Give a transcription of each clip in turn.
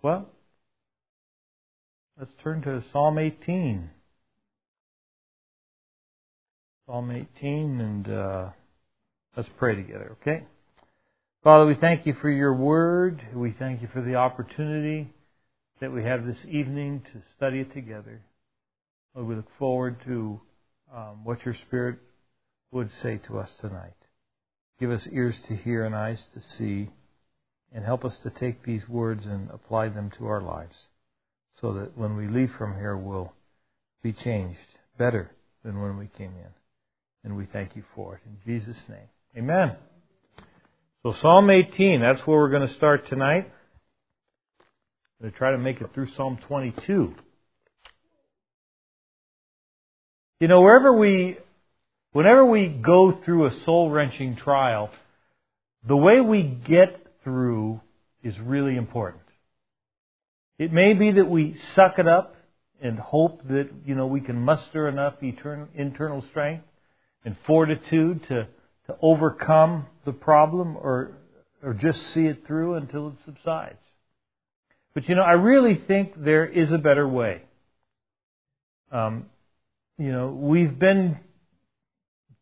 Well, let's turn to Psalm 18. Psalm 18, and uh, let's pray together, okay? Father, we thank you for your word. We thank you for the opportunity that we have this evening to study it together. Lord, we look forward to um, what your Spirit would say to us tonight. Give us ears to hear and eyes to see, and help us to take these words and apply them to our lives so that when we leave from here, we'll be changed better than when we came in. And we thank you for it. In Jesus' name. Amen. So Psalm 18, that's where we're going to start tonight. I'm going to try to make it through Psalm 22. You know, wherever we, whenever we go through a soul wrenching trial, the way we get through is really important. It may be that we suck it up and hope that, you know, we can muster enough internal strength and fortitude to to overcome the problem or, or just see it through until it subsides. But you know, I really think there is a better way. Um, you know, we've been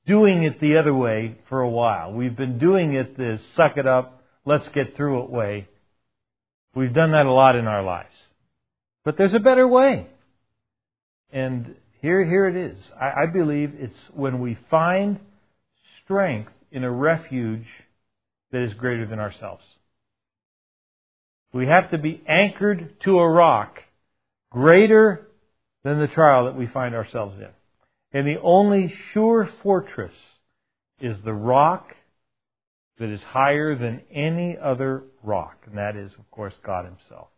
doing it the other way for a while. We've been doing it the suck it up, let's get through it way. We've done that a lot in our lives. But there's a better way. And here, here it is. I, I believe it's when we find strength in a refuge that is greater than ourselves. We have to be anchored to a rock greater than the trial that we find ourselves in. And the only sure fortress is the rock that is higher than any other rock. And that is, of course, God Himself.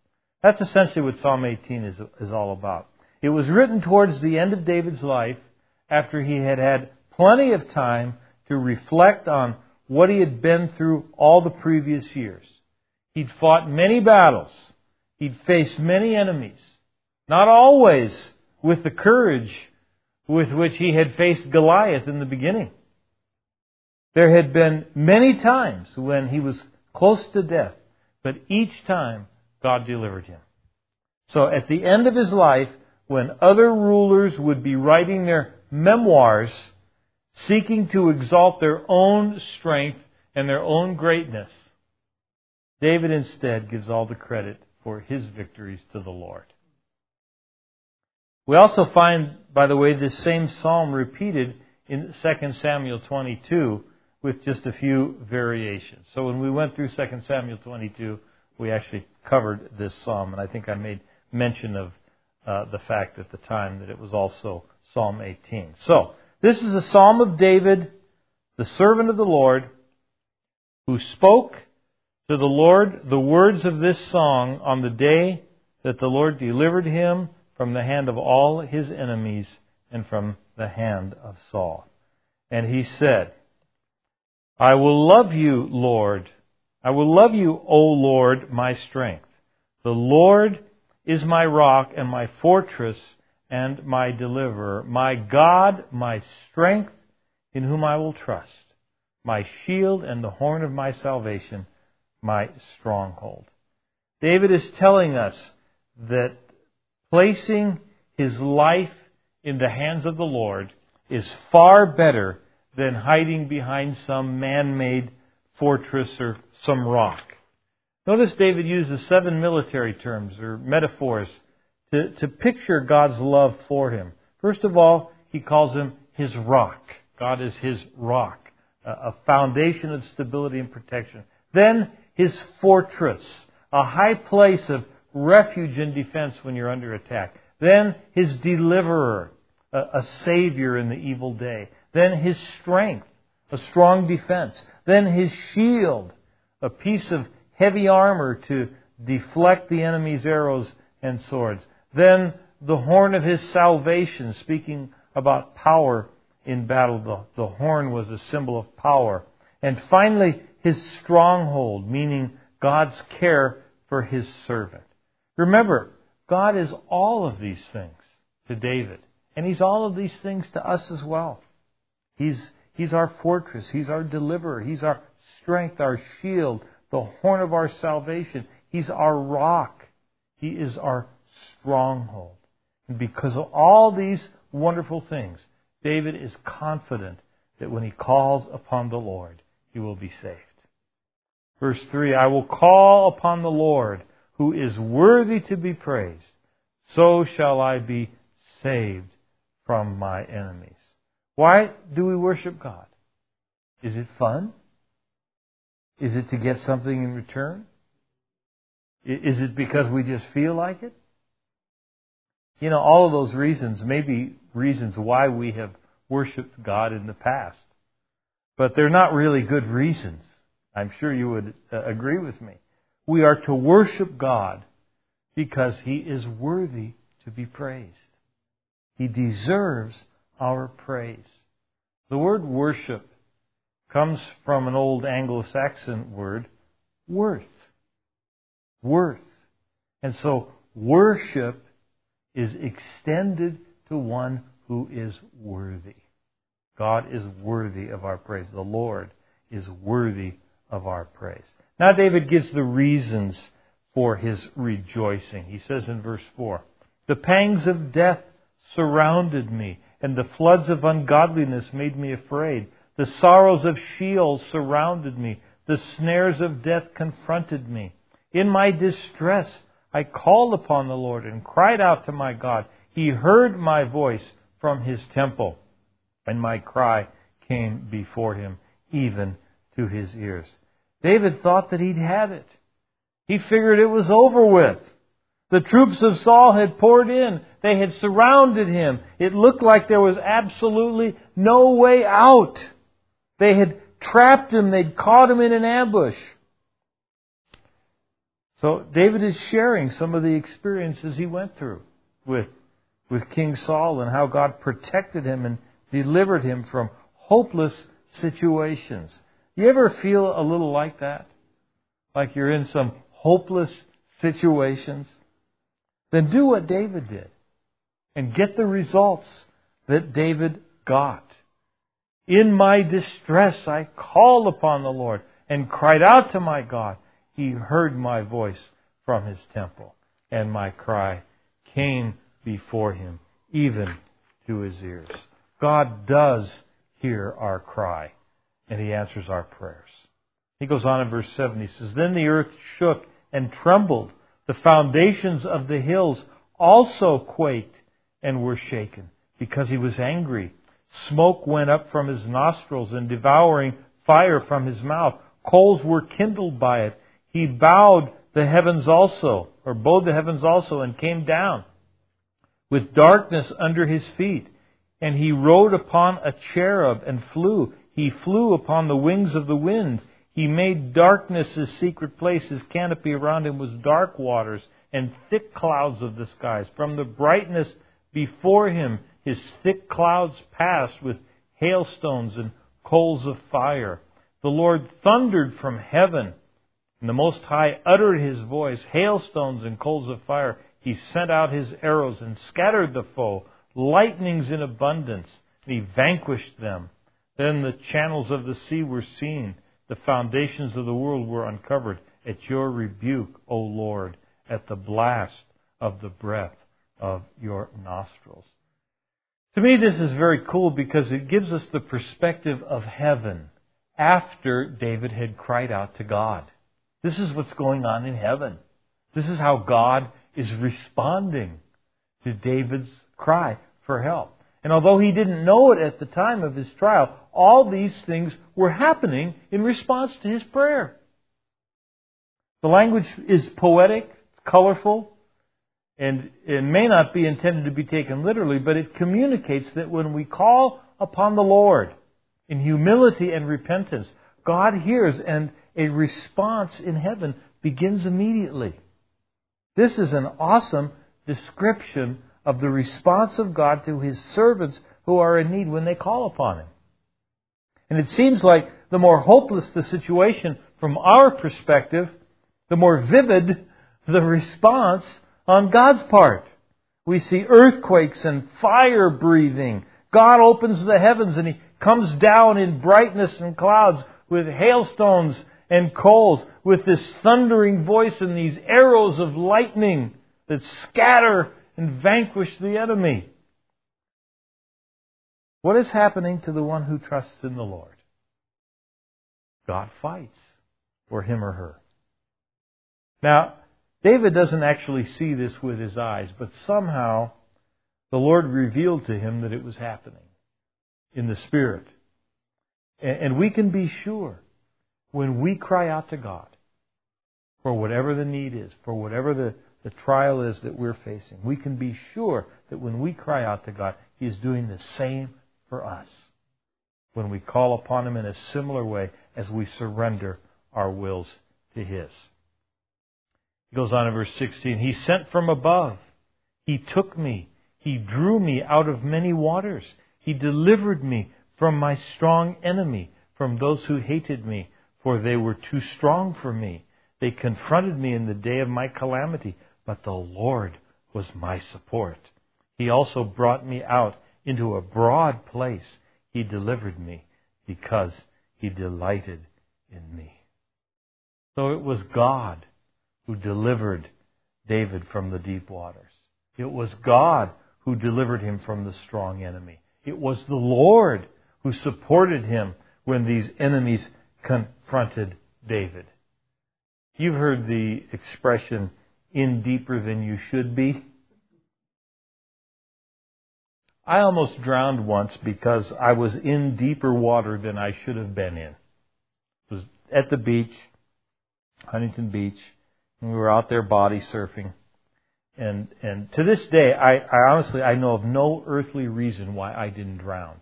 That's essentially what Psalm 18 is, is all about. It was written towards the end of David's life after he had had plenty of time to reflect on what he had been through all the previous years. He'd fought many battles. He'd faced many enemies. Not always with the courage with which he had faced Goliath in the beginning. There had been many times when he was close to death, but each time God delivered him. So at the end of his life, when other rulers would be writing their memoirs seeking to exalt their own strength and their own greatness. David instead gives all the credit for his victories to the Lord. We also find, by the way, this same psalm repeated in 2 Samuel 22 with just a few variations. So when we went through 2 Samuel 22, we actually covered this psalm, and I think I made mention of uh, the fact at the time that it was also Psalm 18. So, this is a psalm of David, the servant of the Lord, who spoke to the Lord the words of this song on the day that the Lord delivered him from the hand of all his enemies and from the hand of Saul. And he said, I will love you, Lord. I will love you, O Lord, my strength. The Lord is my rock and my fortress and my deliverer, my God, my strength, in whom I will trust, my shield and the horn of my salvation, my stronghold. David is telling us that placing his life in the hands of the Lord is far better than hiding behind some man made fortress or some rock. Notice David uses seven military terms or metaphors to, to picture God's love for him. First of all, he calls him his rock. God is his rock, a foundation of stability and protection. Then his fortress, a high place of refuge and defense when you're under attack. Then his deliverer, a, a savior in the evil day. Then his strength, a strong defense. Then his shield, a piece of heavy armor to deflect the enemy's arrows and swords. Then the horn of his salvation, speaking about power in battle. The, the horn was a symbol of power. And finally, his stronghold, meaning God's care for his servant. Remember, God is all of these things to David. And he's all of these things to us as well. He's, he's our fortress. He's our deliverer. He's our strength, our shield, the horn of our salvation. He's our rock. He is our stronghold. And because of all these wonderful things, David is confident that when he calls upon the Lord, he will be saved. Verse 3 I will call upon the Lord, who is worthy to be praised. So shall I be saved from my enemies. Why do we worship God? Is it fun? Is it to get something in return? Is it because we just feel like it? You know, all of those reasons may be reasons why we have worshiped God in the past. But they're not really good reasons. I'm sure you would uh, agree with me. We are to worship God because He is worthy to be praised. He deserves our praise. The word worship comes from an old Anglo Saxon word, worth. Worth. And so worship is extended to one who is worthy. God is worthy of our praise. The Lord is worthy of our praise. Now, David gives the reasons for his rejoicing. He says in verse 4 The pangs of death surrounded me, and the floods of ungodliness made me afraid. The sorrows of Sheol surrounded me, the snares of death confronted me. In my distress, I called upon the Lord and cried out to my God. He heard my voice from his temple and my cry came before him, even to his ears. David thought that he'd had it. He figured it was over with. The troops of Saul had poured in. They had surrounded him. It looked like there was absolutely no way out. They had trapped him. They'd caught him in an ambush. So David is sharing some of the experiences he went through with, with King Saul and how God protected him and delivered him from hopeless situations. You ever feel a little like that? Like you're in some hopeless situations? Then do what David did and get the results that David got. In my distress, I called upon the Lord and cried out to my God. He heard my voice from his temple, and my cry came before him, even to his ears. God does hear our cry, and He answers our prayers. He goes on in verse 7. He says, Then the earth shook and trembled. The foundations of the hills also quaked and were shaken because he was angry. Smoke went up from his nostrils and devouring fire from his mouth. Coals were kindled by it. He bowed the heavens also, or bowed the heavens also, and came down with darkness under his feet. And he rode upon a cherub and flew. He flew upon the wings of the wind. He made darkness his secret place. His canopy around him was dark waters and thick clouds of the skies. From the brightness before him, his thick clouds passed with hailstones and coals of fire. The Lord thundered from heaven, and the Most High uttered his voice. Hailstones and coals of fire. He sent out his arrows and scattered the foe lightnings in abundance, and he vanquished them. Then the channels of the sea were seen, the foundations of the world were uncovered at your rebuke, O Lord, at the blast of the breath of your nostrils. To me, this is very cool because it gives us the perspective of heaven after David had cried out to God. This is what's going on in heaven. This is how God is responding to David's cry for help. And although he didn't know it at the time of his trial, all these things were happening in response to his prayer. The language is poetic, colorful, and it may not be intended to be taken literally, but it communicates that when we call upon the Lord in humility and repentance, God hears and a response in heaven begins immediately. This is an awesome description of the response of God to his servants who are in need when they call upon him. And it seems like the more hopeless the situation from our perspective, the more vivid the response on God's part. We see earthquakes and fire breathing. God opens the heavens and He comes down in brightness and clouds with hailstones and coals, with this thundering voice and these arrows of lightning that scatter and vanquish the enemy. What is happening to the one who trusts in the Lord? God fights for him or her. Now, David doesn't actually see this with his eyes, but somehow the Lord revealed to him that it was happening in the Spirit. And we can be sure when we cry out to God for whatever the need is, for whatever the, the trial is that we're facing, we can be sure that when we cry out to God, He is doing the same for us. When we call upon Him in a similar way as we surrender our wills to His. He goes on in verse 16 He sent from above, He took me, He drew me out of many waters, He delivered me from my strong enemy, from those who hated me, for they were too strong for me. They confronted me in the day of my calamity, but the Lord was my support. He also brought me out into a broad place. He delivered me because he delighted in me. So it was God who delivered David from the deep waters. It was God who delivered him from the strong enemy. It was the Lord who supported him when these enemies confronted David. You've heard the expression, in deeper than you should be. I almost drowned once because I was in deeper water than I should have been in. It was at the beach, Huntington Beach, and we were out there body surfing. And and to this day, I, I honestly I know of no earthly reason why I didn't drown.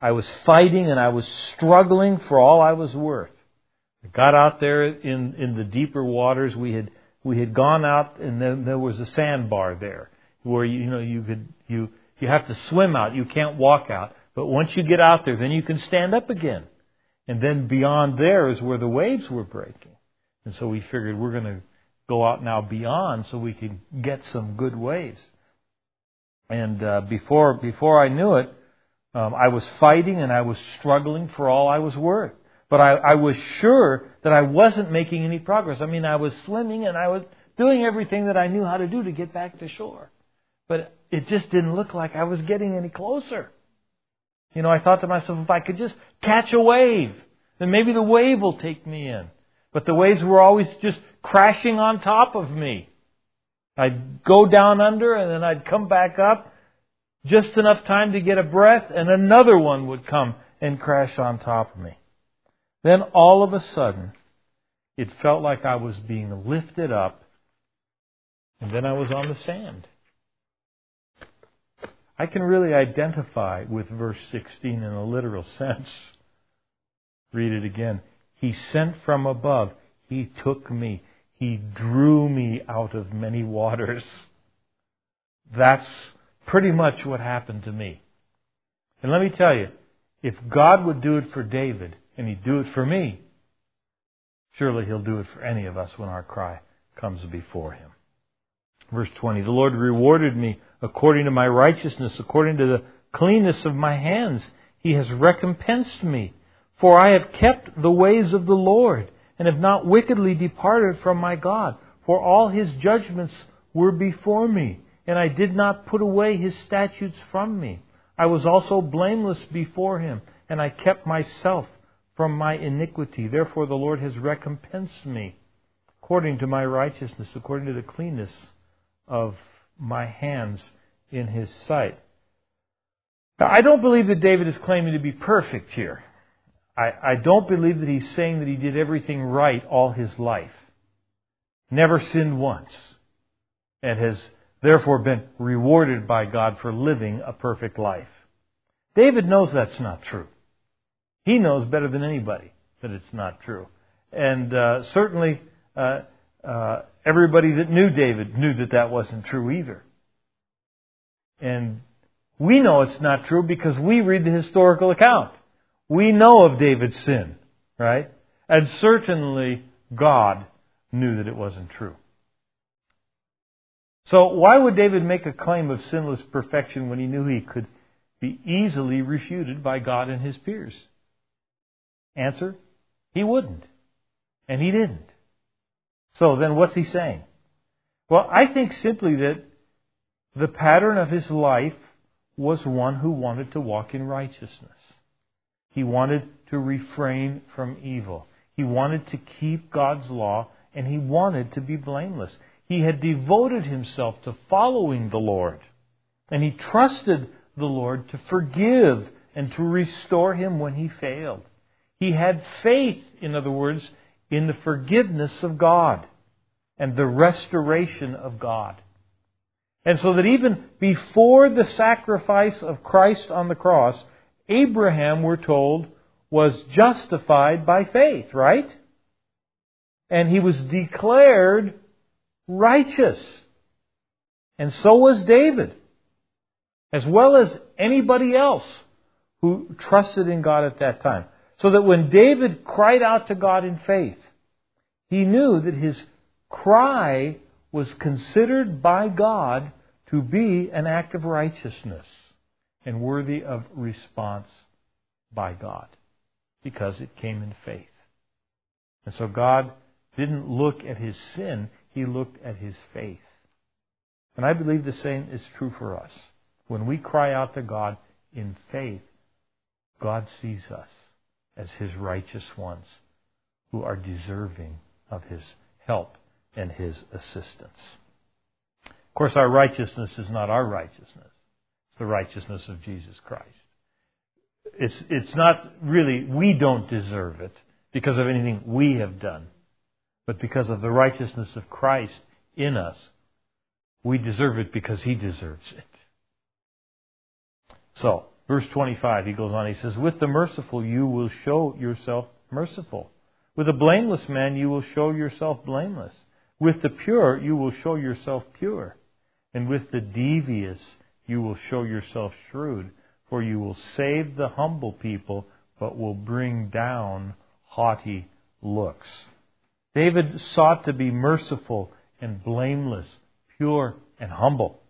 I was fighting and I was struggling for all I was worth. I got out there in, in the deeper waters. We had we had gone out and then there was a sandbar there where you know you could you you have to swim out. You can't walk out. But once you get out there, then you can stand up again. And then beyond there is where the waves were breaking. And so we figured we're going to go out now beyond so we could get some good waves. And uh, before before I knew it, um, I was fighting and I was struggling for all I was worth. But I, I was sure that I wasn't making any progress. I mean, I was swimming and I was doing everything that I knew how to do to get back to shore. But it just didn't look like I was getting any closer. You know, I thought to myself, if I could just catch a wave, then maybe the wave will take me in. But the waves were always just crashing on top of me. I'd go down under and then I'd come back up just enough time to get a breath, and another one would come and crash on top of me. Then all of a sudden, it felt like I was being lifted up, and then I was on the sand. I can really identify with verse 16 in a literal sense. Read it again. He sent from above. He took me. He drew me out of many waters. That's pretty much what happened to me. And let me tell you, if God would do it for David, and He'd do it for me, surely He'll do it for any of us when our cry comes before Him. Verse 20 The Lord rewarded me according to my righteousness, according to the cleanness of my hands. He has recompensed me. For I have kept the ways of the Lord, and have not wickedly departed from my God. For all His judgments were before me and I did not put away his statutes from me. I was also blameless before him, and I kept myself from my iniquity. Therefore the Lord has recompensed me according to my righteousness, according to the cleanness of my hands in his sight. Now, I don't believe that David is claiming to be perfect here. I, I don't believe that he's saying that he did everything right all his life. Never sinned once. And has therefore been rewarded by God for living a perfect life. David knows that's not true. He knows better than anybody that it's not true. And uh, certainly, uh, uh, everybody that knew David knew that that wasn't true either. And we know it's not true because we read the historical account. We know of David's sin, right? And certainly God knew that it wasn't true. So why would David make a claim of sinless perfection when he knew he could be easily refuted by God and his peers? Answer, he wouldn't. And he didn't. So then what's he saying? Well, I think simply that the pattern of his life was one who wanted to walk in righteousness. He wanted to refrain from evil. He wanted to keep God's law, and he wanted to be blameless. He had devoted himself to following the Lord, and he trusted the Lord to forgive and to restore him when he failed. He had faith, in other words, in the forgiveness of God and the restoration of God. And so that even before the sacrifice of Christ on the cross, Abraham, we're told, was justified by faith, right? And he was declared righteous. And so was David, as well as anybody else who trusted in God at that time. So that when David cried out to God in faith, he knew that his cry was considered by God to be an act of righteousness and worthy of response by God because it came in faith. And so God didn't look at his sin, he looked at his faith. And I believe the same is true for us. When we cry out to God in faith, God sees us as his righteous ones who are deserving of his help and his assistance. Of course, our righteousness is not our righteousness. It's the righteousness of Jesus Christ. It's, it's not really, we don't deserve it because of anything we have done, but because of the righteousness of Christ in us. We deserve it because He deserves it. So, verse 25, he goes on, he says, With the merciful you will show yourself merciful. With a blameless man you will show yourself blameless. With the pure you will show yourself pure. And with the devious you will show yourself shrewd. For you will save the humble people, but will bring down haughty looks. David sought to be merciful and blameless, pure and humble.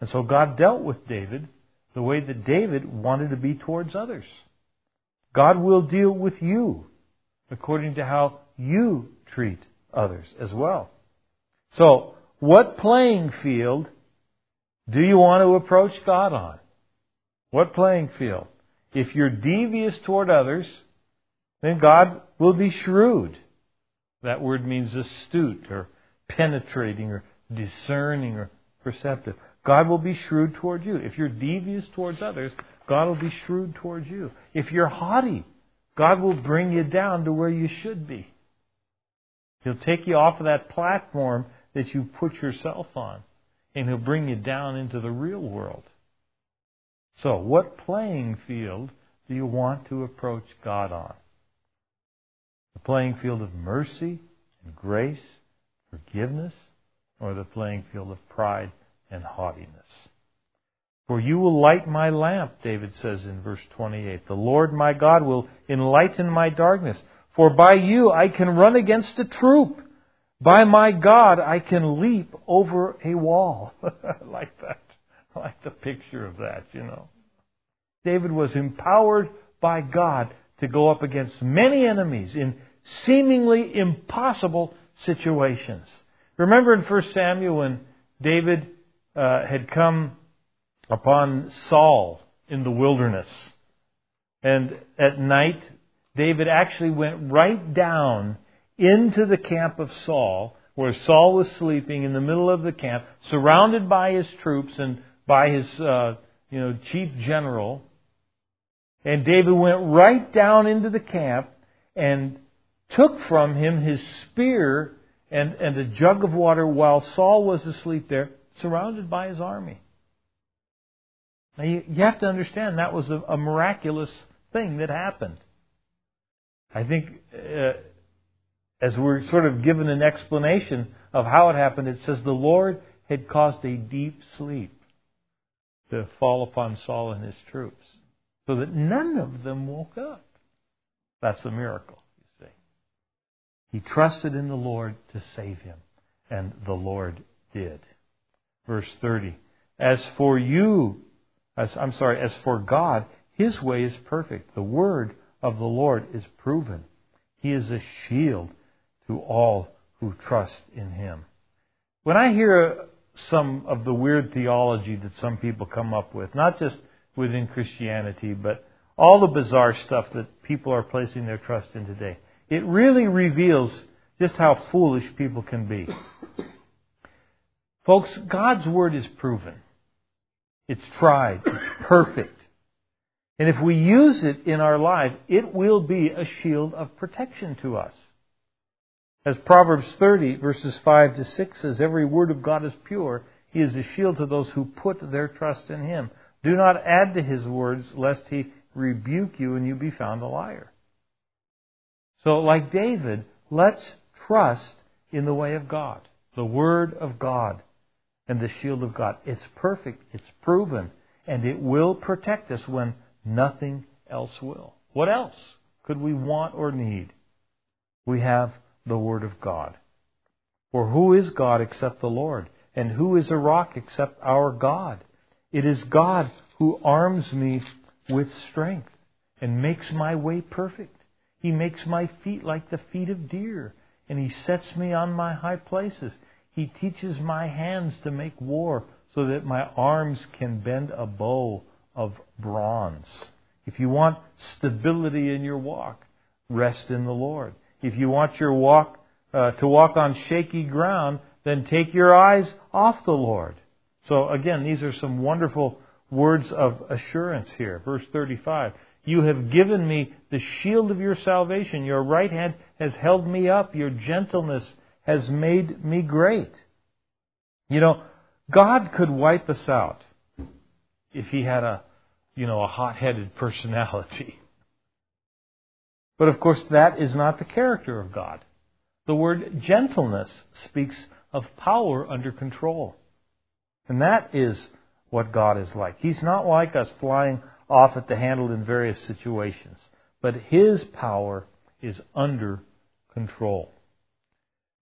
And so God dealt with David the way that David wanted to be towards others. God will deal with you according to how you treat others as well. So, what playing field do you want to approach God on? What playing field? If you're devious toward others, then God will be shrewd. That word means astute or penetrating or discerning or perceptive. God will be shrewd toward you. If you're devious towards others, God will be shrewd towards you. If you're haughty, God will bring you down to where you should be. He'll take you off of that platform that you put yourself on, and He'll bring you down into the real world. So, what playing field do you want to approach God on? The playing field of mercy and grace, forgiveness, or the playing field of pride and haughtiness? For you will light my lamp, David says in verse 28. The Lord my God will enlighten my darkness. For by you I can run against a troop. By my God I can leap over a wall. Like that. Like the picture of that, you know. David was empowered by God to go up against many enemies in seemingly impossible situations. Remember in 1 Samuel when David uh, had come upon Saul in the wilderness. And at night, David actually went right down into the camp of Saul, where Saul was sleeping in the middle of the camp, surrounded by his troops and by his uh, you know chief general. And David went right down into the camp and took from him his spear and, and a jug of water while Saul was asleep there, surrounded by his army. Now you, you have to understand that was a, a miraculous thing that happened. I think uh, as we're sort of given an explanation of how it happened, it says the Lord had caused a deep sleep to fall upon Saul and his troops so that none of them woke up. That's a miracle, you see. He trusted in the Lord to save him, and the Lord did. Verse 30. As for you, as, I'm sorry, as for God, his way is perfect. The word of the Lord is proven. He is a shield to all who trust in him. when I hear some of the weird theology that some people come up with, not just within Christianity, but all the bizarre stuff that people are placing their trust in today, it really reveals just how foolish people can be. Folks, God's Word is proven. It's tried. It's perfect. And if we use it in our life, it will be a shield of protection to us. As Proverbs 30, verses 5 to 6 says, Every word of God is pure. He is a shield to those who put their trust in Him. Do not add to His words, lest He rebuke you and you be found a liar. So, like David, let's trust in the way of God, the Word of God, and the shield of God. It's perfect, it's proven, and it will protect us when nothing else will. What else could we want or need? We have the Word of God. For who is God except the Lord? And who is a rock except our God? It is God who arms me with strength and makes my way perfect. He makes my feet like the feet of deer, and he sets me on my high places. He teaches my hands to make war so that my arms can bend a bow of bronze. If you want stability in your walk, rest in the Lord. If you want your walk uh, to walk on shaky ground, then take your eyes off the Lord. So again, these are some wonderful words of assurance here. Verse 35. You have given me the shield of your salvation. Your right hand has held me up. Your gentleness has made me great. You know, God could wipe us out if he had a, you know, a hot-headed personality. But of course, that is not the character of God. The word gentleness speaks of power under control. And that is what God is like. He's not like us flying off at the handle in various situations, but His power is under control.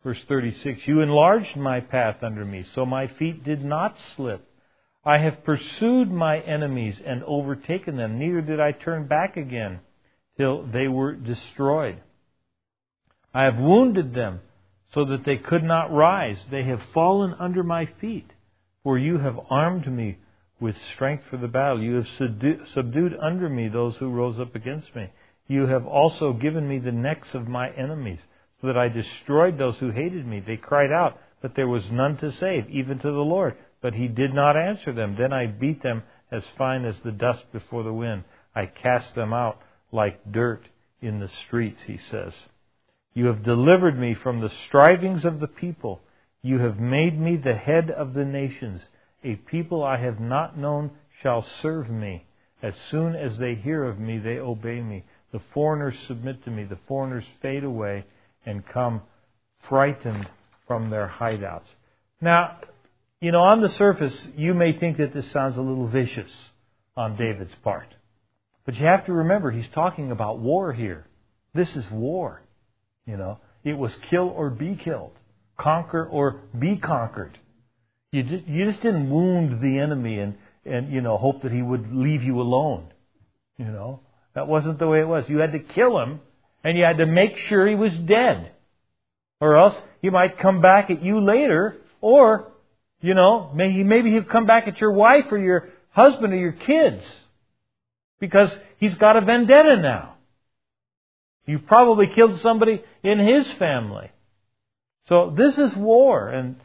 Verse 36 You enlarged my path under me, so my feet did not slip. I have pursued my enemies and overtaken them, neither did I turn back again till they were destroyed. I have wounded them so that they could not rise. They have fallen under my feet. For you have armed me with strength for the battle. You have subdued under me those who rose up against me. You have also given me the necks of my enemies, so that I destroyed those who hated me. They cried out, but there was none to save, even to the Lord. But he did not answer them. Then I beat them as fine as the dust before the wind. I cast them out like dirt in the streets, he says. You have delivered me from the strivings of the people. You have made me the head of the nations. A people I have not known shall serve me. As soon as they hear of me, they obey me. The foreigners submit to me. The foreigners fade away and come frightened from their hideouts. Now, you know, on the surface, you may think that this sounds a little vicious on David's part. But you have to remember, he's talking about war here. This is war. You know, it was kill or be killed, conquer or be conquered. You just, you just didn't wound the enemy and, and, you know, hope that he would leave you alone. You know, that wasn't the way it was. You had to kill him and you had to make sure he was dead. Or else he might come back at you later or, you know, maybe, maybe he'll come back at your wife or your husband or your kids because he's got a vendetta now. You've probably killed somebody in his family. So this is war. And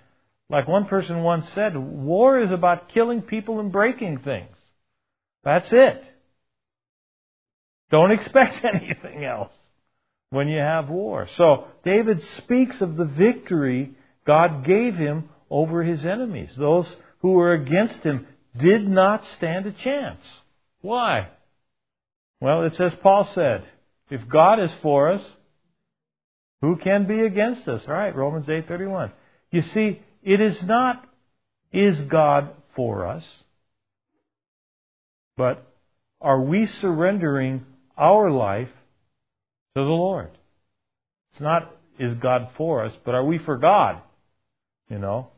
like one person once said, war is about killing people and breaking things. That's it. Don't expect anything else when you have war. So David speaks of the victory God gave him over his enemies. Those who were against him did not stand a chance. Why? Well, it's as Paul said, if God is for us, who can be against us? All right, Romans 8:31. You see, it is not is God for us, but are we surrendering our life to the Lord? It's not is God for us, but are we for God? You know?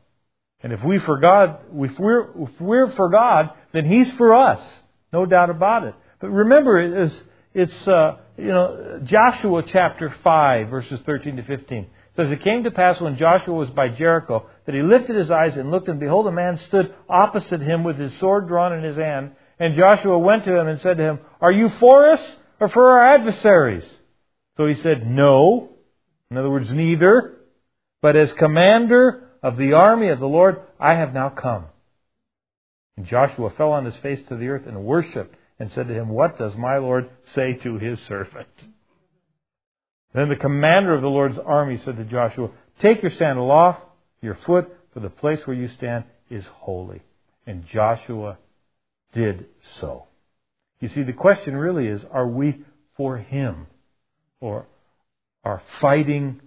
And if we for God, if we're, if we're for God, then He's for us. No doubt about it. But remember, it's, it's uh, you know, Joshua chapter 5, verses 13 to 15. Says, It came to pass when Joshua was by Jericho that he lifted his eyes and looked, and behold, a man stood opposite him with his sword drawn in his hand. And Joshua went to him and said to him, Are you for us or for our adversaries? So he said, No. In other words, neither. But as commander of the army of the Lord, I have now come. And Joshua fell on his face to the earth and worshipped and said to him, What does my Lord say to his servant? Then the commander of the Lord's army said to Joshua, Take your sandal off your foot, for the place where you stand is holy. And Joshua did so. You see, the question really is are we for him? Or are fighting,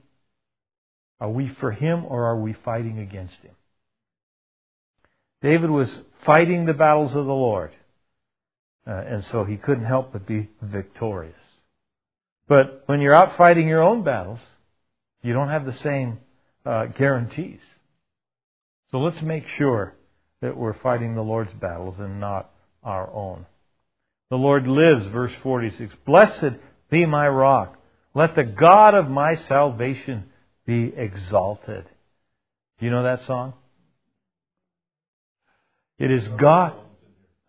are we for him or are we fighting against him? David was fighting the battles of the Lord, uh, and so he couldn't help but be victorious. But when you're out fighting your own battles, you don't have the same uh, guarantees. So let's make sure that we're fighting the Lord's battles and not our own. The Lord lives, verse 46. Blessed be my rock. Let the God of my salvation be exalted. You know that song? It is God.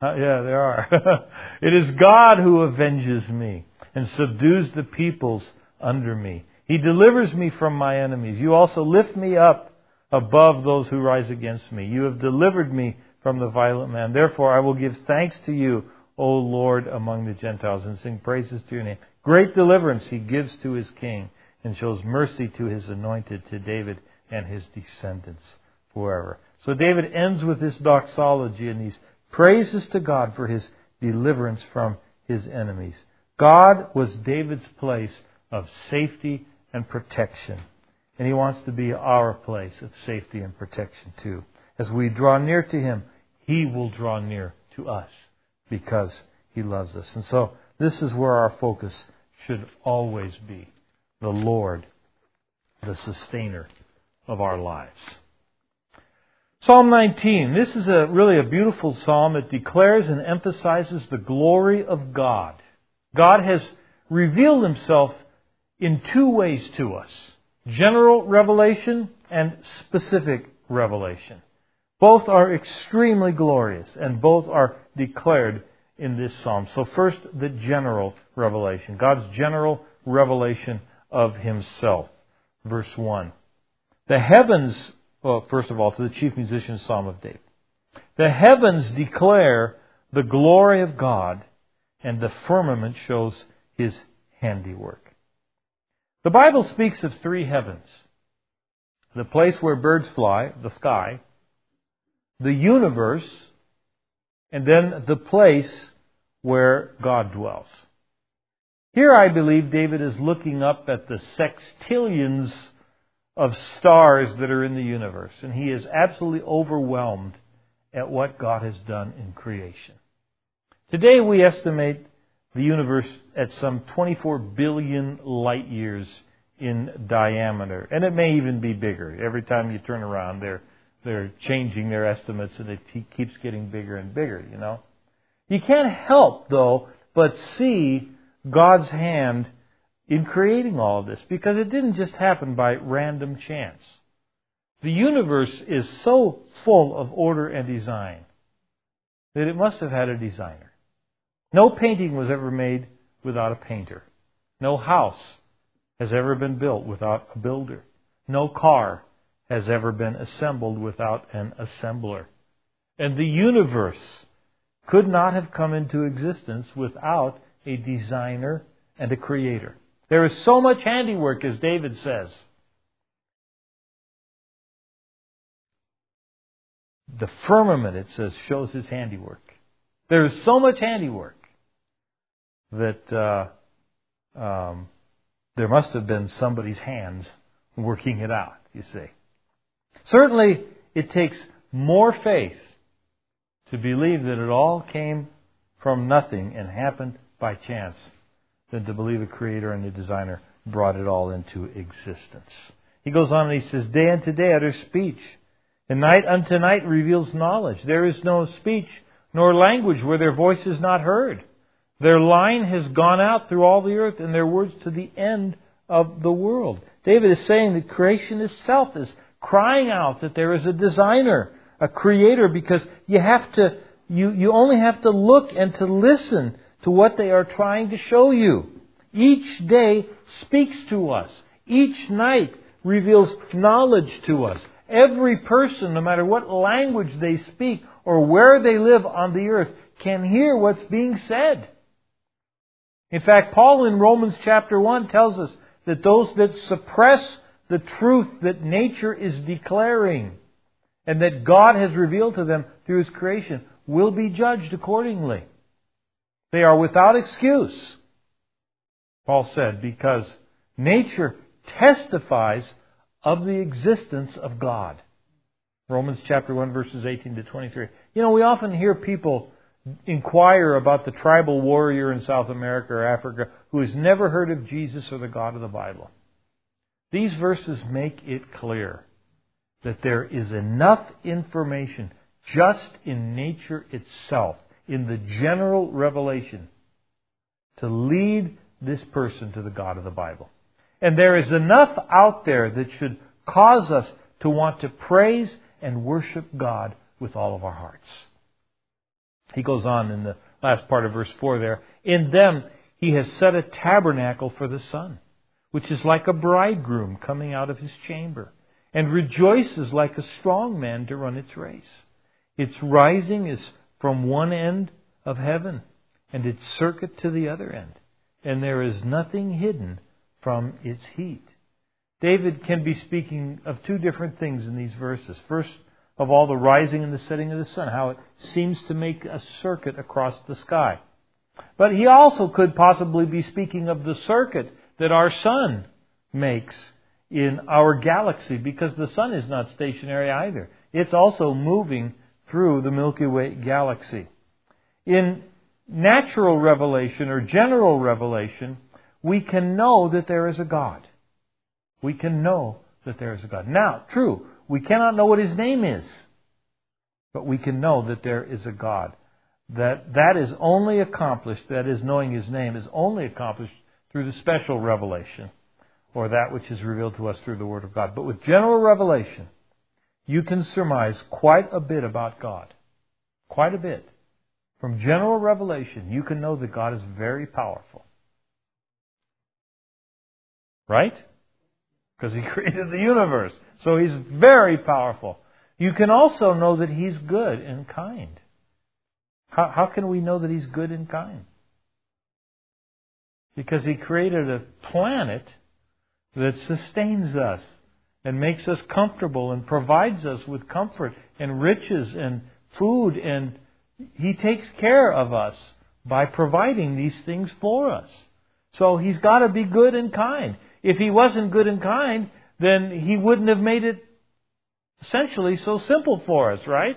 Uh, yeah, there are. it is God who avenges me and subdues the peoples under me. He delivers me from my enemies. You also lift me up above those who rise against me. You have delivered me from the violent man. Therefore, I will give thanks to you, O Lord, among the Gentiles, and sing praises to your name. Great deliverance he gives to his king, and shows mercy to his anointed, to David and his descendants forever. So David ends with this doxology and these praises to God for his deliverance from his enemies. God was David's place of safety and protection. And he wants to be our place of safety and protection too. As we draw near to him, he will draw near to us because he loves us. And so this is where our focus should always be the Lord, the sustainer of our lives. Psalm 19. This is a really a beautiful psalm. It declares and emphasizes the glory of God. God has revealed himself in two ways to us. General revelation and specific revelation. Both are extremely glorious and both are declared in this psalm. So first, the general revelation. God's general revelation of himself. Verse 1. The heavens well, first of all, to the chief musician, Psalm of David. The heavens declare the glory of God, and the firmament shows his handiwork. The Bible speaks of three heavens the place where birds fly, the sky, the universe, and then the place where God dwells. Here I believe David is looking up at the sextillions of stars that are in the universe. And he is absolutely overwhelmed at what God has done in creation. Today we estimate the universe at some 24 billion light years in diameter. And it may even be bigger. Every time you turn around, they're, they're changing their estimates and it keeps getting bigger and bigger, you know. You can't help, though, but see God's hand in creating all of this because it didn't just happen by random chance. The universe is so full of order and design that it must have had a designer. No painting was ever made without a painter. No house has ever been built without a builder. No car has ever been assembled without an assembler. And the universe could not have come into existence without a designer and a creator. There is so much handiwork, as David says. The firmament, it says, shows his handiwork. There is so much handiwork that uh, um, there must have been somebody's hands working it out, you see. Certainly, it takes more faith to believe that it all came from nothing and happened by chance than to believe a creator and a designer brought it all into existence. He goes on and he says, Day unto day utters speech, and night unto night reveals knowledge. There is no speech nor language where their voice is not heard. Their line has gone out through all the earth, and their words to the end of the world. David is saying that creation itself is crying out that there is a designer, a creator, because you have to, you, you only have to look and to listen to what they are trying to show you. Each day speaks to us. Each night reveals knowledge to us. Every person, no matter what language they speak or where they live on the earth, can hear what's being said. In fact, Paul in Romans chapter 1 tells us that those that suppress the truth that nature is declaring and that God has revealed to them through His creation will be judged accordingly. They are without excuse, Paul said, because nature testifies of the existence of God. Romans chapter 1 verses 18 to 23. You know, we often hear people inquire about the tribal warrior in South America or Africa who has never heard of Jesus or the God of the Bible. These verses make it clear that there is enough information just in nature itself, in the general revelation, to lead this person to the God of the Bible. And there is enough out there that should cause us to want to praise and worship God with all of our hearts. He goes on in the last part of verse 4 there. In them he has set a tabernacle for the sun, which is like a bridegroom coming out of his chamber, and rejoices like a strong man to run its race. Its rising is from one end of heaven, and its circuit to the other end, and there is nothing hidden from its heat. David can be speaking of two different things in these verses. First of all, the rising and the setting of the sun, how it seems to make a circuit across the sky. But he also could possibly be speaking of the circuit that our sun makes in our galaxy, because the sun is not stationary either. It's also moving through the Milky Way galaxy. In natural revelation or general revelation, we can know that there is a God. We can know that there is a God. Now, true, we cannot know what his name is, but we can know that there is a God. That that is only accomplished, that is knowing his name is only accomplished through the special revelation or that which is revealed to us through the word of God. But with general revelation, you can surmise quite a bit about God. Quite a bit. From general revelation, you can know that God is very powerful. Right? Because he created the universe. So he's very powerful. You can also know that he's good and kind. How, how can we know that he's good and kind? Because he created a planet that sustains us and makes us comfortable and provides us with comfort and riches and food and he takes care of us by providing these things for us. So he's got to be good and kind. If he wasn't good and kind, then he wouldn't have made it essentially so simple for us, right?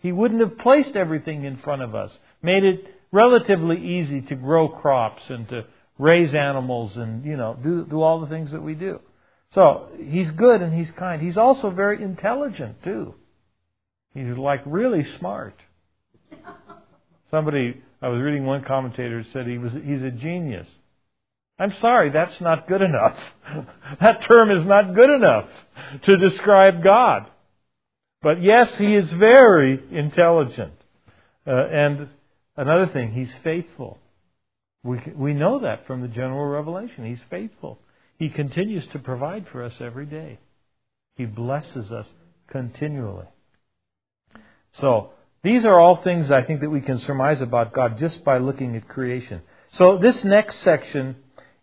He wouldn't have placed everything in front of us, made it relatively easy to grow crops and to raise animals and, you know, do, do all the things that we do. So, he's good and he's kind. He's also very intelligent, too. He's like really smart. Somebody, I was reading one commentator said he was, he's a genius. I'm sorry, that's not good enough. that term is not good enough to describe God. But yes, he is very intelligent. Uh, and another thing, he's faithful. We, we know that from the general revelation. He's faithful. He continues to provide for us every day. He blesses us continually. So, these are all things I think that we can surmise about God just by looking at creation. So, this next section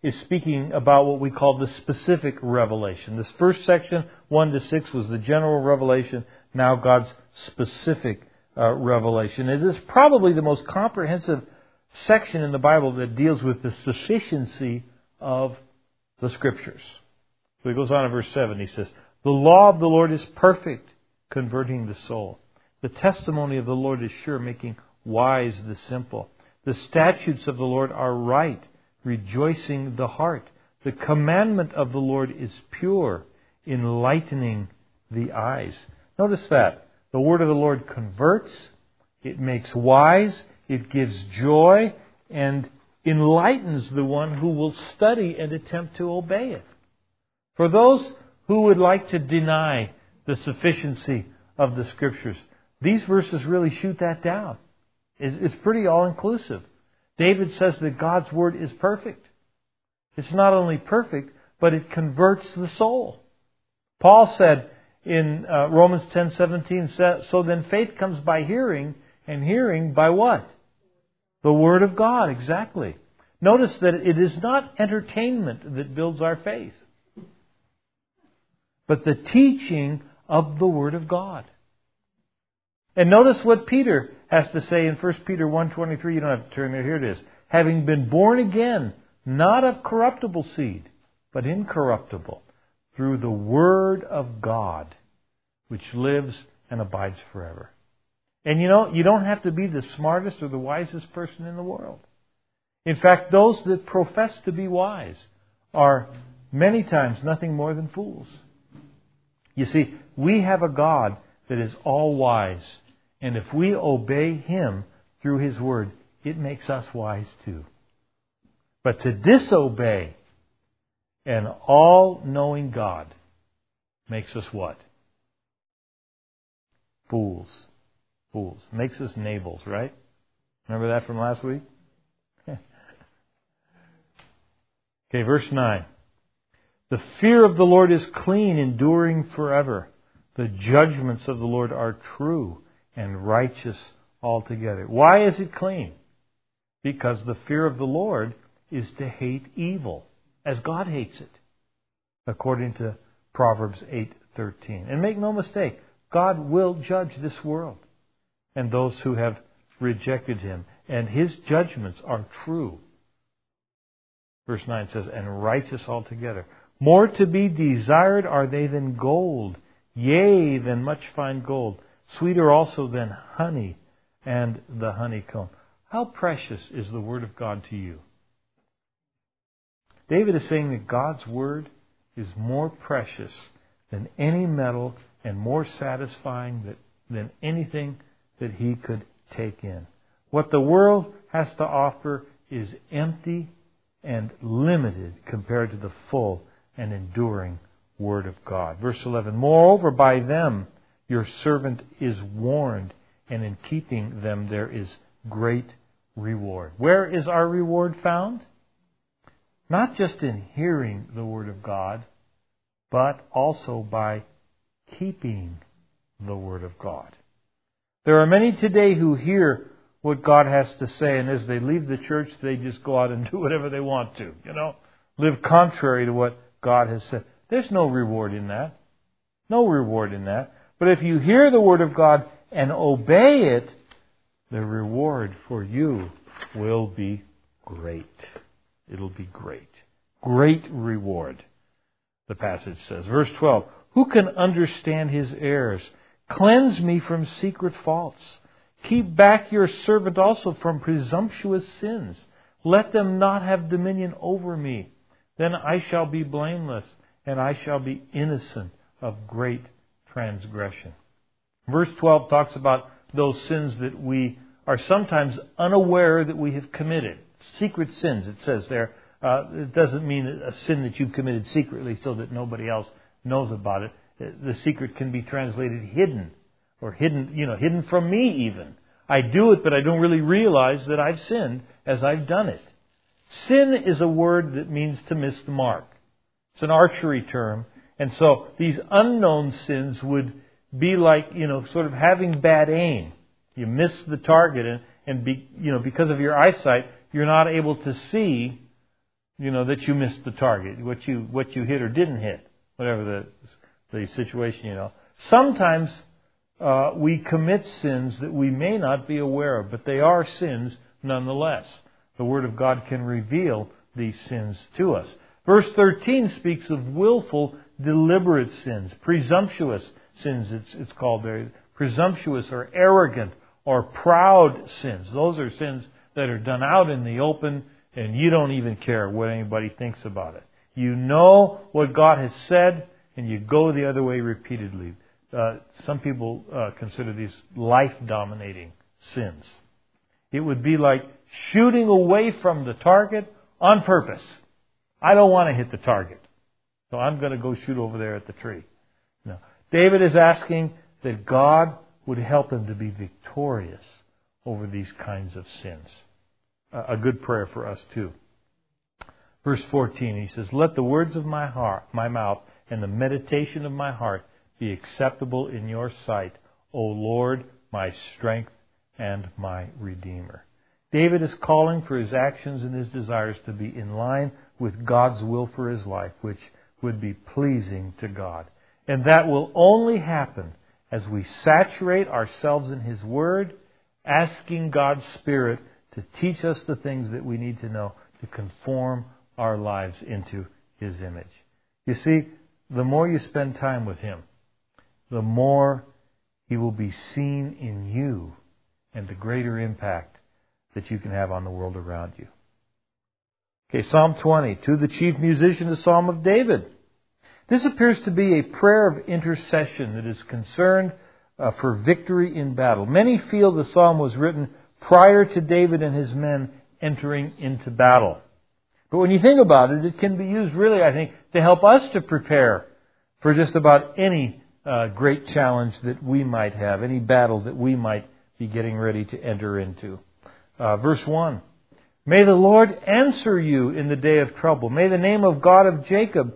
is speaking about what we call the specific revelation. This first section, 1 to 6, was the general revelation. Now God's specific uh, revelation. It is probably the most comprehensive section in the Bible that deals with the sufficiency of the Scriptures. So he goes on in verse 7. He says, The law of the Lord is perfect, converting the soul. The testimony of the Lord is sure, making wise the simple. The statutes of the Lord are right rejoicing the heart. The commandment of the Lord is pure, enlightening the eyes. Notice that. The word of the Lord converts, it makes wise, it gives joy, and enlightens the one who will study and attempt to obey it. For those Who would like to deny the sufficiency of the Scriptures? These verses really shoot that down. It's pretty all inclusive. David says that God's Word is perfect. It's not only perfect, but it converts the soul. Paul said in uh, Romans 10:17, "So then faith comes by hearing, and hearing by what? The Word of God." Exactly. Notice that it is not entertainment that builds our faith, but the teaching of the Word of God. And notice what Peter has to say in 1 Peter 1.23. You don't have to turn there. Here it is. Having been born again, not of corruptible seed, but incorruptible, through the Word of God, which lives and abides forever. And you know, you don't have to be the smartest or the wisest person in the world. In fact, those that profess to be wise are many times nothing more than fools. You see, we have a God that is all wise, and if we obey Him through His Word, it makes us wise too. But to disobey an all knowing God makes us what? Fools. Fools. Makes us Nabals, right? Remember that from last week? okay, verse 9. The fear of the Lord is clean, enduring forever. The judgments of the Lord are true and righteous altogether. Why is it clean? Because the fear of the Lord is to hate evil as God hates it, according to Proverbs 8:13. And make no mistake, God will judge this world and those who have rejected him, and his judgments are true. Verse 9 says, and righteous altogether. More to be desired are they than gold, yea, than much fine gold, sweeter also than honey and the honeycomb. How precious is the Word of God to you? David is saying that God's Word is more precious than any metal and more satisfying than anything that he could take in. What the world has to offer is empty and limited compared to the full and enduring Word of God. Verse 11 Moreover, by them your servant is warned, and in keeping them there is great reward. Where is our reward found? Not just in hearing the Word of God, but also by keeping the Word of God. There are many today who hear what God has to say, and as they leave the church, they just go out and do whatever they want to, you know, live contrary to what God has said. There's no reward in that. No reward in that. But if you hear the Word of God and obey it, the reward for you will be great. It'll be great. Great reward, the passage says. Verse 12 Who can understand his errors? Cleanse me from secret faults. Keep back your servant also from presumptuous sins. Let them not have dominion over me. Then I shall be blameless, and I shall be innocent of great transgression. Verse 12 talks about those sins that we are sometimes unaware that we have committed secret sins, it says there. Uh, it doesn't mean a sin that you've committed secretly so that nobody else knows about it. The secret can be translated hidden, or hidden, you know, hidden from me even. I do it, but I don't really realize that I've sinned as I've done it. Sin is a word that means to miss the mark. It's an archery term. And so these unknown sins would be like, you know, sort of having bad aim. You miss the target and, and be, you know, because of your eyesight, you're not able to see, you know, that you missed the target, what you what you hit or didn't hit, whatever the the situation, you know. Sometimes uh, we commit sins that we may not be aware of, but they are sins nonetheless. The Word of God can reveal these sins to us. Verse 13 speaks of willful, deliberate sins, presumptuous sins, it's, it's called there. Presumptuous or arrogant or proud sins. Those are sins that are done out in the open and you don't even care what anybody thinks about it. You know what God has said and you go the other way repeatedly. Uh, some people uh, consider these life dominating sins. It would be like shooting away from the target on purpose. I don't want to hit the target. So I'm going to go shoot over there at the tree. No. David is asking that God would help him to be victorious over these kinds of sins. A good prayer for us too. Verse 14, he says, Let the words of my heart, my mouth, and the meditation of my heart be acceptable in your sight, O Lord, my strength and my Redeemer. David is calling for his actions and his desires to be in line with God's will for his life, which would be pleasing to God. And that will only happen as we saturate ourselves in His Word, asking God's Spirit to teach us the things that we need to know to conform our lives into His image. You see, the more you spend time with Him, the more He will be seen in you and the greater impact that you can have on the world around you. Okay, Psalm 20. To the chief musician, the psalm of David. This appears to be a prayer of intercession that is concerned uh, for victory in battle. Many feel the psalm was written prior to David and his men entering into battle. But when you think about it, it can be used really, I think, to help us to prepare for just about any uh, great challenge that we might have, any battle that we might be getting ready to enter into. Uh, verse 1 May the Lord answer you in the day of trouble. May the name of God of Jacob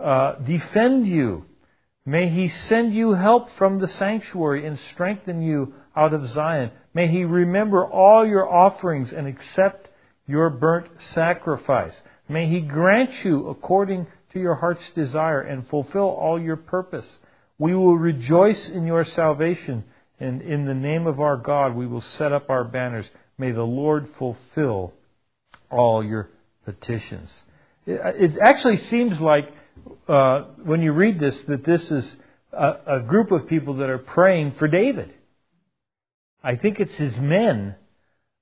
uh, defend you. May he send you help from the sanctuary and strengthen you out of Zion. May he remember all your offerings and accept your burnt sacrifice. May he grant you according to your heart's desire and fulfill all your purpose. We will rejoice in your salvation, and in the name of our God we will set up our banners. May the Lord fulfill all your petitions. It actually seems like uh, when you read this that this is a, a group of people that are praying for David. I think it's his men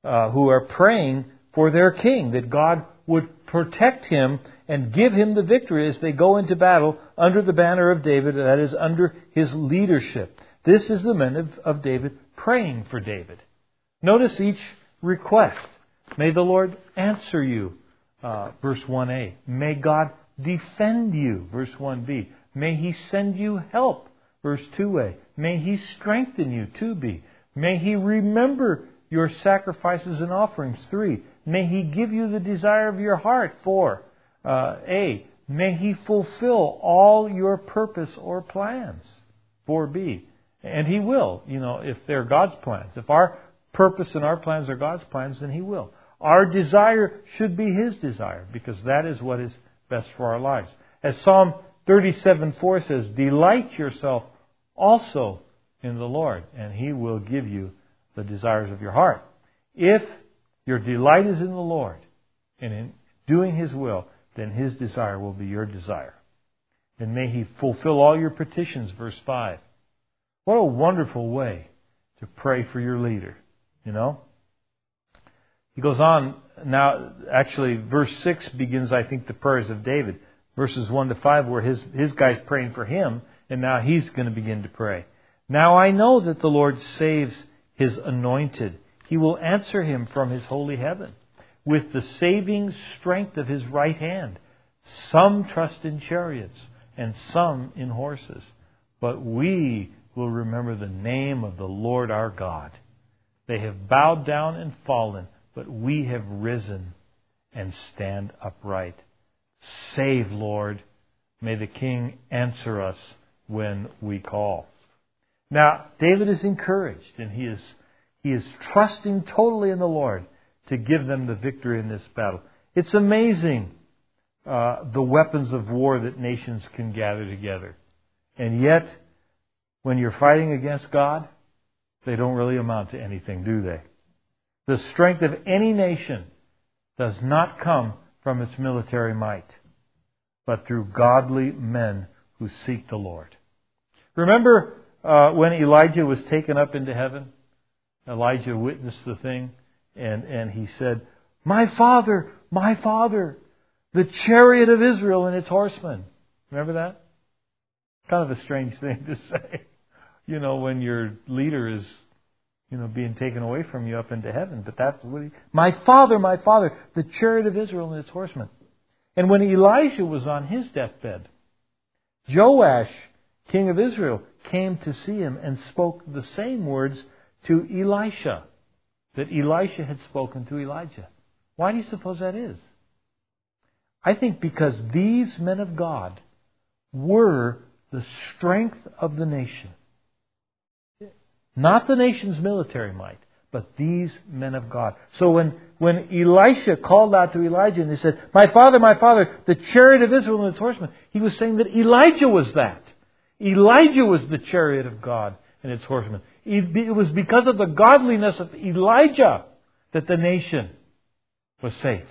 uh, who are praying for their king, that God would protect him and give him the victory as they go into battle under the banner of David, that is, under his leadership. This is the men of, of David praying for David. Notice each request. May the Lord answer you, uh, verse 1a. May God defend you. Verse 1b. May he send you help. Verse 2a. May he strengthen you. 2b. May he remember your sacrifices and offerings. 3. May he give you the desire of your heart. 4. Uh, a. May he fulfill all your purpose or plans. 4b. And he will, you know, if they're God's plans. If our purpose and our plans are God's plans, then he will. Our desire should be his desire because that is what is best for our lives. As Psalm 37 4 says, Delight yourself also in the Lord, and he will give you the desires of your heart. If your delight is in the Lord and in doing his will, then his desire will be your desire. And may he fulfill all your petitions, verse 5. What a wonderful way to pray for your leader, you know? He goes on now, actually, verse 6 begins, I think, the prayers of David. Verses 1 to 5, where his, his guy's praying for him, and now he's going to begin to pray. Now I know that the Lord saves his anointed. He will answer him from his holy heaven with the saving strength of his right hand. Some trust in chariots and some in horses, but we will remember the name of the Lord our God. They have bowed down and fallen but we have risen and stand upright. Save, Lord. May the King answer us when we call. Now, David is encouraged and he is, he is trusting totally in the Lord to give them the victory in this battle. It's amazing uh, the weapons of war that nations can gather together. And yet, when you're fighting against God, they don't really amount to anything, do they? The strength of any nation does not come from its military might, but through godly men who seek the Lord. Remember uh, when Elijah was taken up into heaven? Elijah witnessed the thing, and, and he said, My father, my father, the chariot of Israel and its horsemen. Remember that? Kind of a strange thing to say, you know, when your leader is you know, being taken away from you up into heaven. But that's what he, my father, my father, the chariot of Israel and its horsemen. And when Elijah was on his deathbed, Joash, king of Israel, came to see him and spoke the same words to Elisha that Elisha had spoken to Elijah. Why do you suppose that is? I think because these men of God were the strength of the nation. Not the nation's military might, but these men of God. So when, when Elisha called out to Elijah and he said, My father, my father, the chariot of Israel and its horsemen, he was saying that Elijah was that. Elijah was the chariot of God and its horsemen. It was because of the godliness of Elijah that the nation was safe.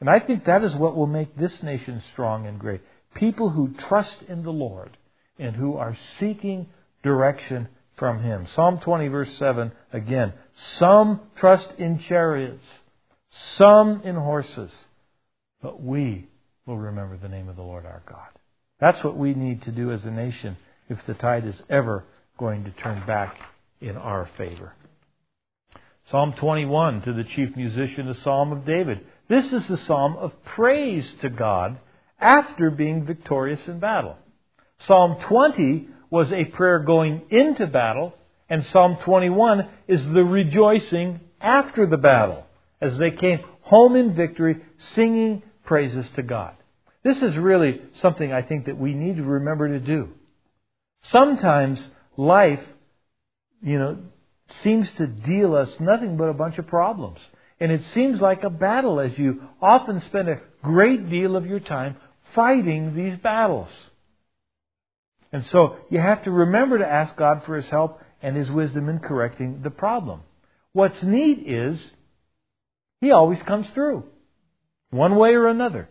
And I think that is what will make this nation strong and great. People who trust in the Lord and who are seeking direction from Him. Psalm 20, verse 7, again. Some trust in chariots, some in horses, but we will remember the name of the Lord our God. That's what we need to do as a nation if the tide is ever going to turn back in our favor. Psalm 21 to the chief musician, a psalm of David. This is the psalm of praise to God after being victorious in battle. Psalm 20 was a prayer going into battle, and Psalm 21 is the rejoicing after the battle as they came home in victory, singing praises to God. This is really something I think that we need to remember to do. Sometimes life, you know, seems to deal us nothing but a bunch of problems. And it seems like a battle as you often spend a great deal of your time fighting these battles. And so you have to remember to ask God for His help and His wisdom in correcting the problem. What's neat is He always comes through, one way or another.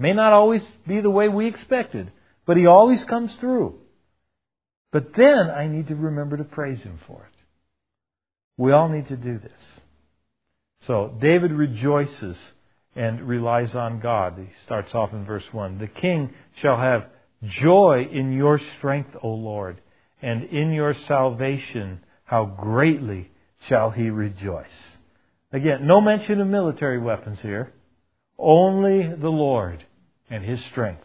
May not always be the way we expected, but He always comes through. But then I need to remember to praise Him for it. We all need to do this. So David rejoices and relies on God. He starts off in verse 1. The king shall have joy in your strength, O Lord, and in your salvation, how greatly shall he rejoice. Again, no mention of military weapons here. Only the Lord and his strength,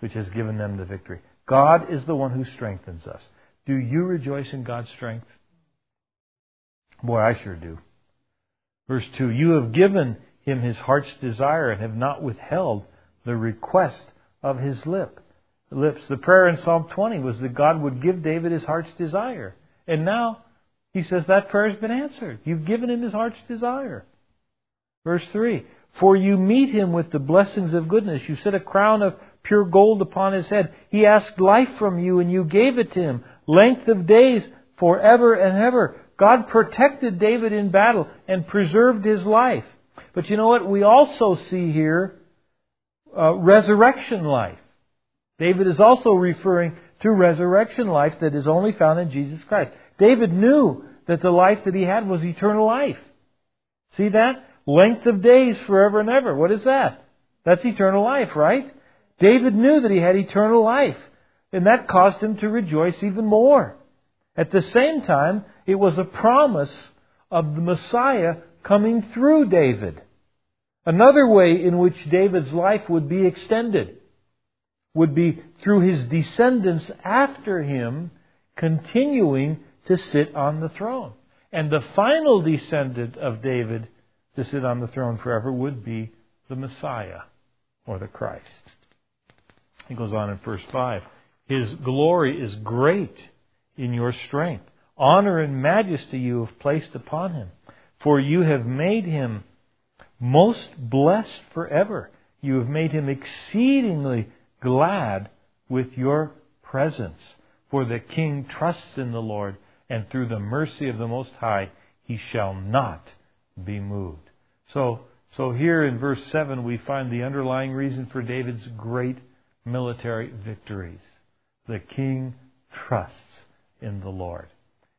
which has given them the victory. God is the one who strengthens us. Do you rejoice in God's strength? Boy, I sure do. Verse 2 You have given him his heart's desire and have not withheld the request of his lip. Lips. The prayer in Psalm 20 was that God would give David his heart's desire. And now he says that prayer has been answered. You've given him his heart's desire. Verse 3 For you meet him with the blessings of goodness. You set a crown of pure gold upon his head. He asked life from you, and you gave it to him. Length of days forever and ever. God protected David in battle and preserved his life. But you know what? We also see here uh, resurrection life. David is also referring to resurrection life that is only found in Jesus Christ. David knew that the life that he had was eternal life. See that? Length of days forever and ever. What is that? That's eternal life, right? David knew that he had eternal life, and that caused him to rejoice even more. At the same time, it was a promise of the Messiah coming through David. Another way in which David's life would be extended would be through his descendants after him continuing to sit on the throne. And the final descendant of David to sit on the throne forever would be the Messiah or the Christ. He goes on in verse 5 His glory is great in your strength. Honor and majesty you have placed upon him. For you have made him most blessed forever. You have made him exceedingly glad with your presence. For the king trusts in the Lord, and through the mercy of the Most High he shall not be moved. So, so here in verse 7 we find the underlying reason for David's great military victories. The king trusts in the Lord.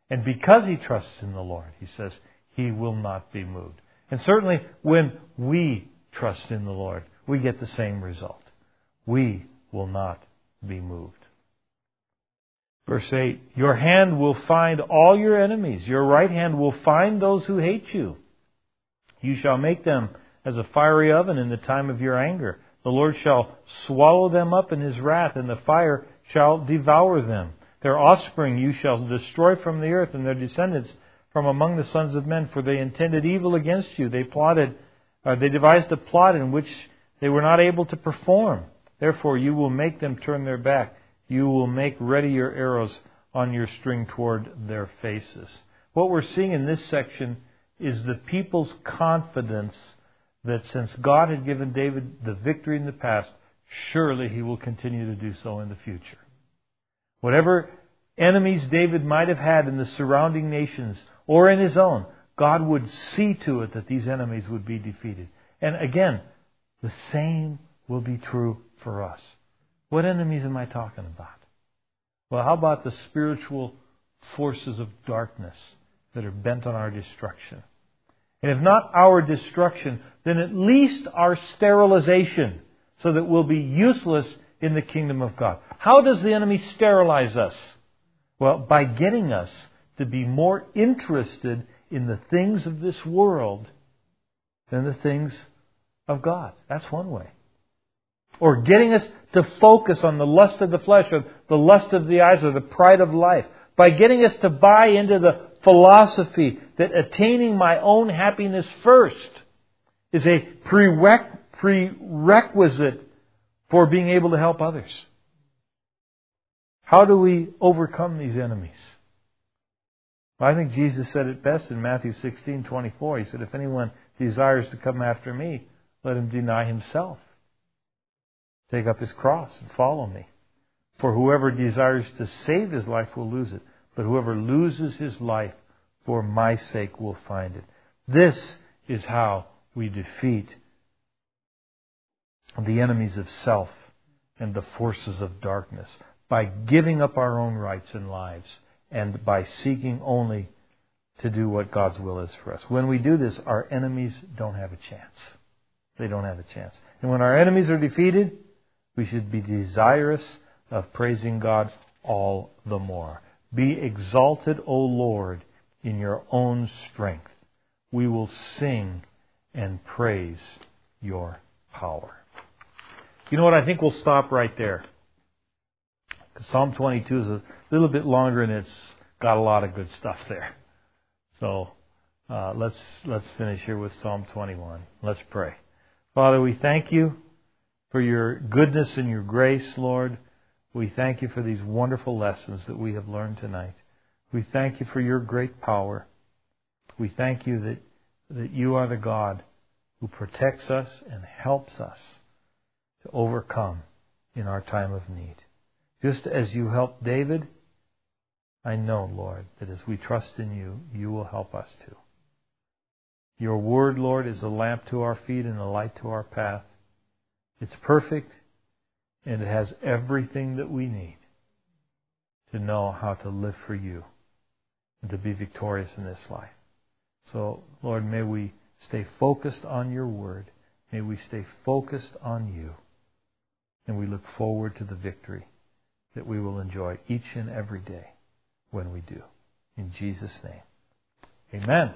And because he trusts in the Lord, he says, he will not be moved. And certainly when we trust in the Lord, we get the same result. We will not be moved. Verse 8 Your hand will find all your enemies, your right hand will find those who hate you. You shall make them as a fiery oven in the time of your anger. The Lord shall swallow them up in his wrath, and the fire shall devour them. Their offspring you shall destroy from the earth, and their descendants from among the sons of men, for they intended evil against you. They plotted, uh, they devised a plot in which they were not able to perform. Therefore, you will make them turn their back. You will make ready your arrows on your string toward their faces. What we're seeing in this section is the people's confidence that since God had given David the victory in the past, surely he will continue to do so in the future. Whatever enemies David might have had in the surrounding nations or in his own, God would see to it that these enemies would be defeated. And again, the same will be true for us. What enemies am I talking about? Well, how about the spiritual forces of darkness that are bent on our destruction? And if not our destruction, then at least our sterilization so that we'll be useless in the kingdom of God. How does the enemy sterilize us? Well, by getting us to be more interested in the things of this world than the things of God. That's one way. Or getting us to focus on the lust of the flesh or the lust of the eyes or the pride of life. By getting us to buy into the philosophy that attaining my own happiness first is a prerequisite for being able to help others. How do we overcome these enemies? Well, I think Jesus said it best in Matthew 16:24. He said, "If anyone desires to come after me, let him deny himself, take up his cross and follow me. For whoever desires to save his life will lose it, but whoever loses his life for my sake will find it." This is how we defeat the enemies of self and the forces of darkness by giving up our own rights and lives and by seeking only to do what God's will is for us. When we do this, our enemies don't have a chance. They don't have a chance. And when our enemies are defeated, we should be desirous of praising God all the more. Be exalted, O Lord, in your own strength. We will sing and praise your power. You know what? I think we'll stop right there. Psalm 22 is a little bit longer and it's got a lot of good stuff there. So uh, let's let's finish here with Psalm 21. Let's pray. Father, we thank you for your goodness and your grace, Lord. We thank you for these wonderful lessons that we have learned tonight. We thank you for your great power. We thank you that, that you are the God who protects us and helps us to overcome in our time of need. Just as you helped David, I know, Lord, that as we trust in you, you will help us too. Your word, Lord, is a lamp to our feet and a light to our path. It's perfect and it has everything that we need to know how to live for you to be victorious in this life. So, Lord, may we stay focused on your word. May we stay focused on you. And we look forward to the victory that we will enjoy each and every day when we do. In Jesus' name. Amen.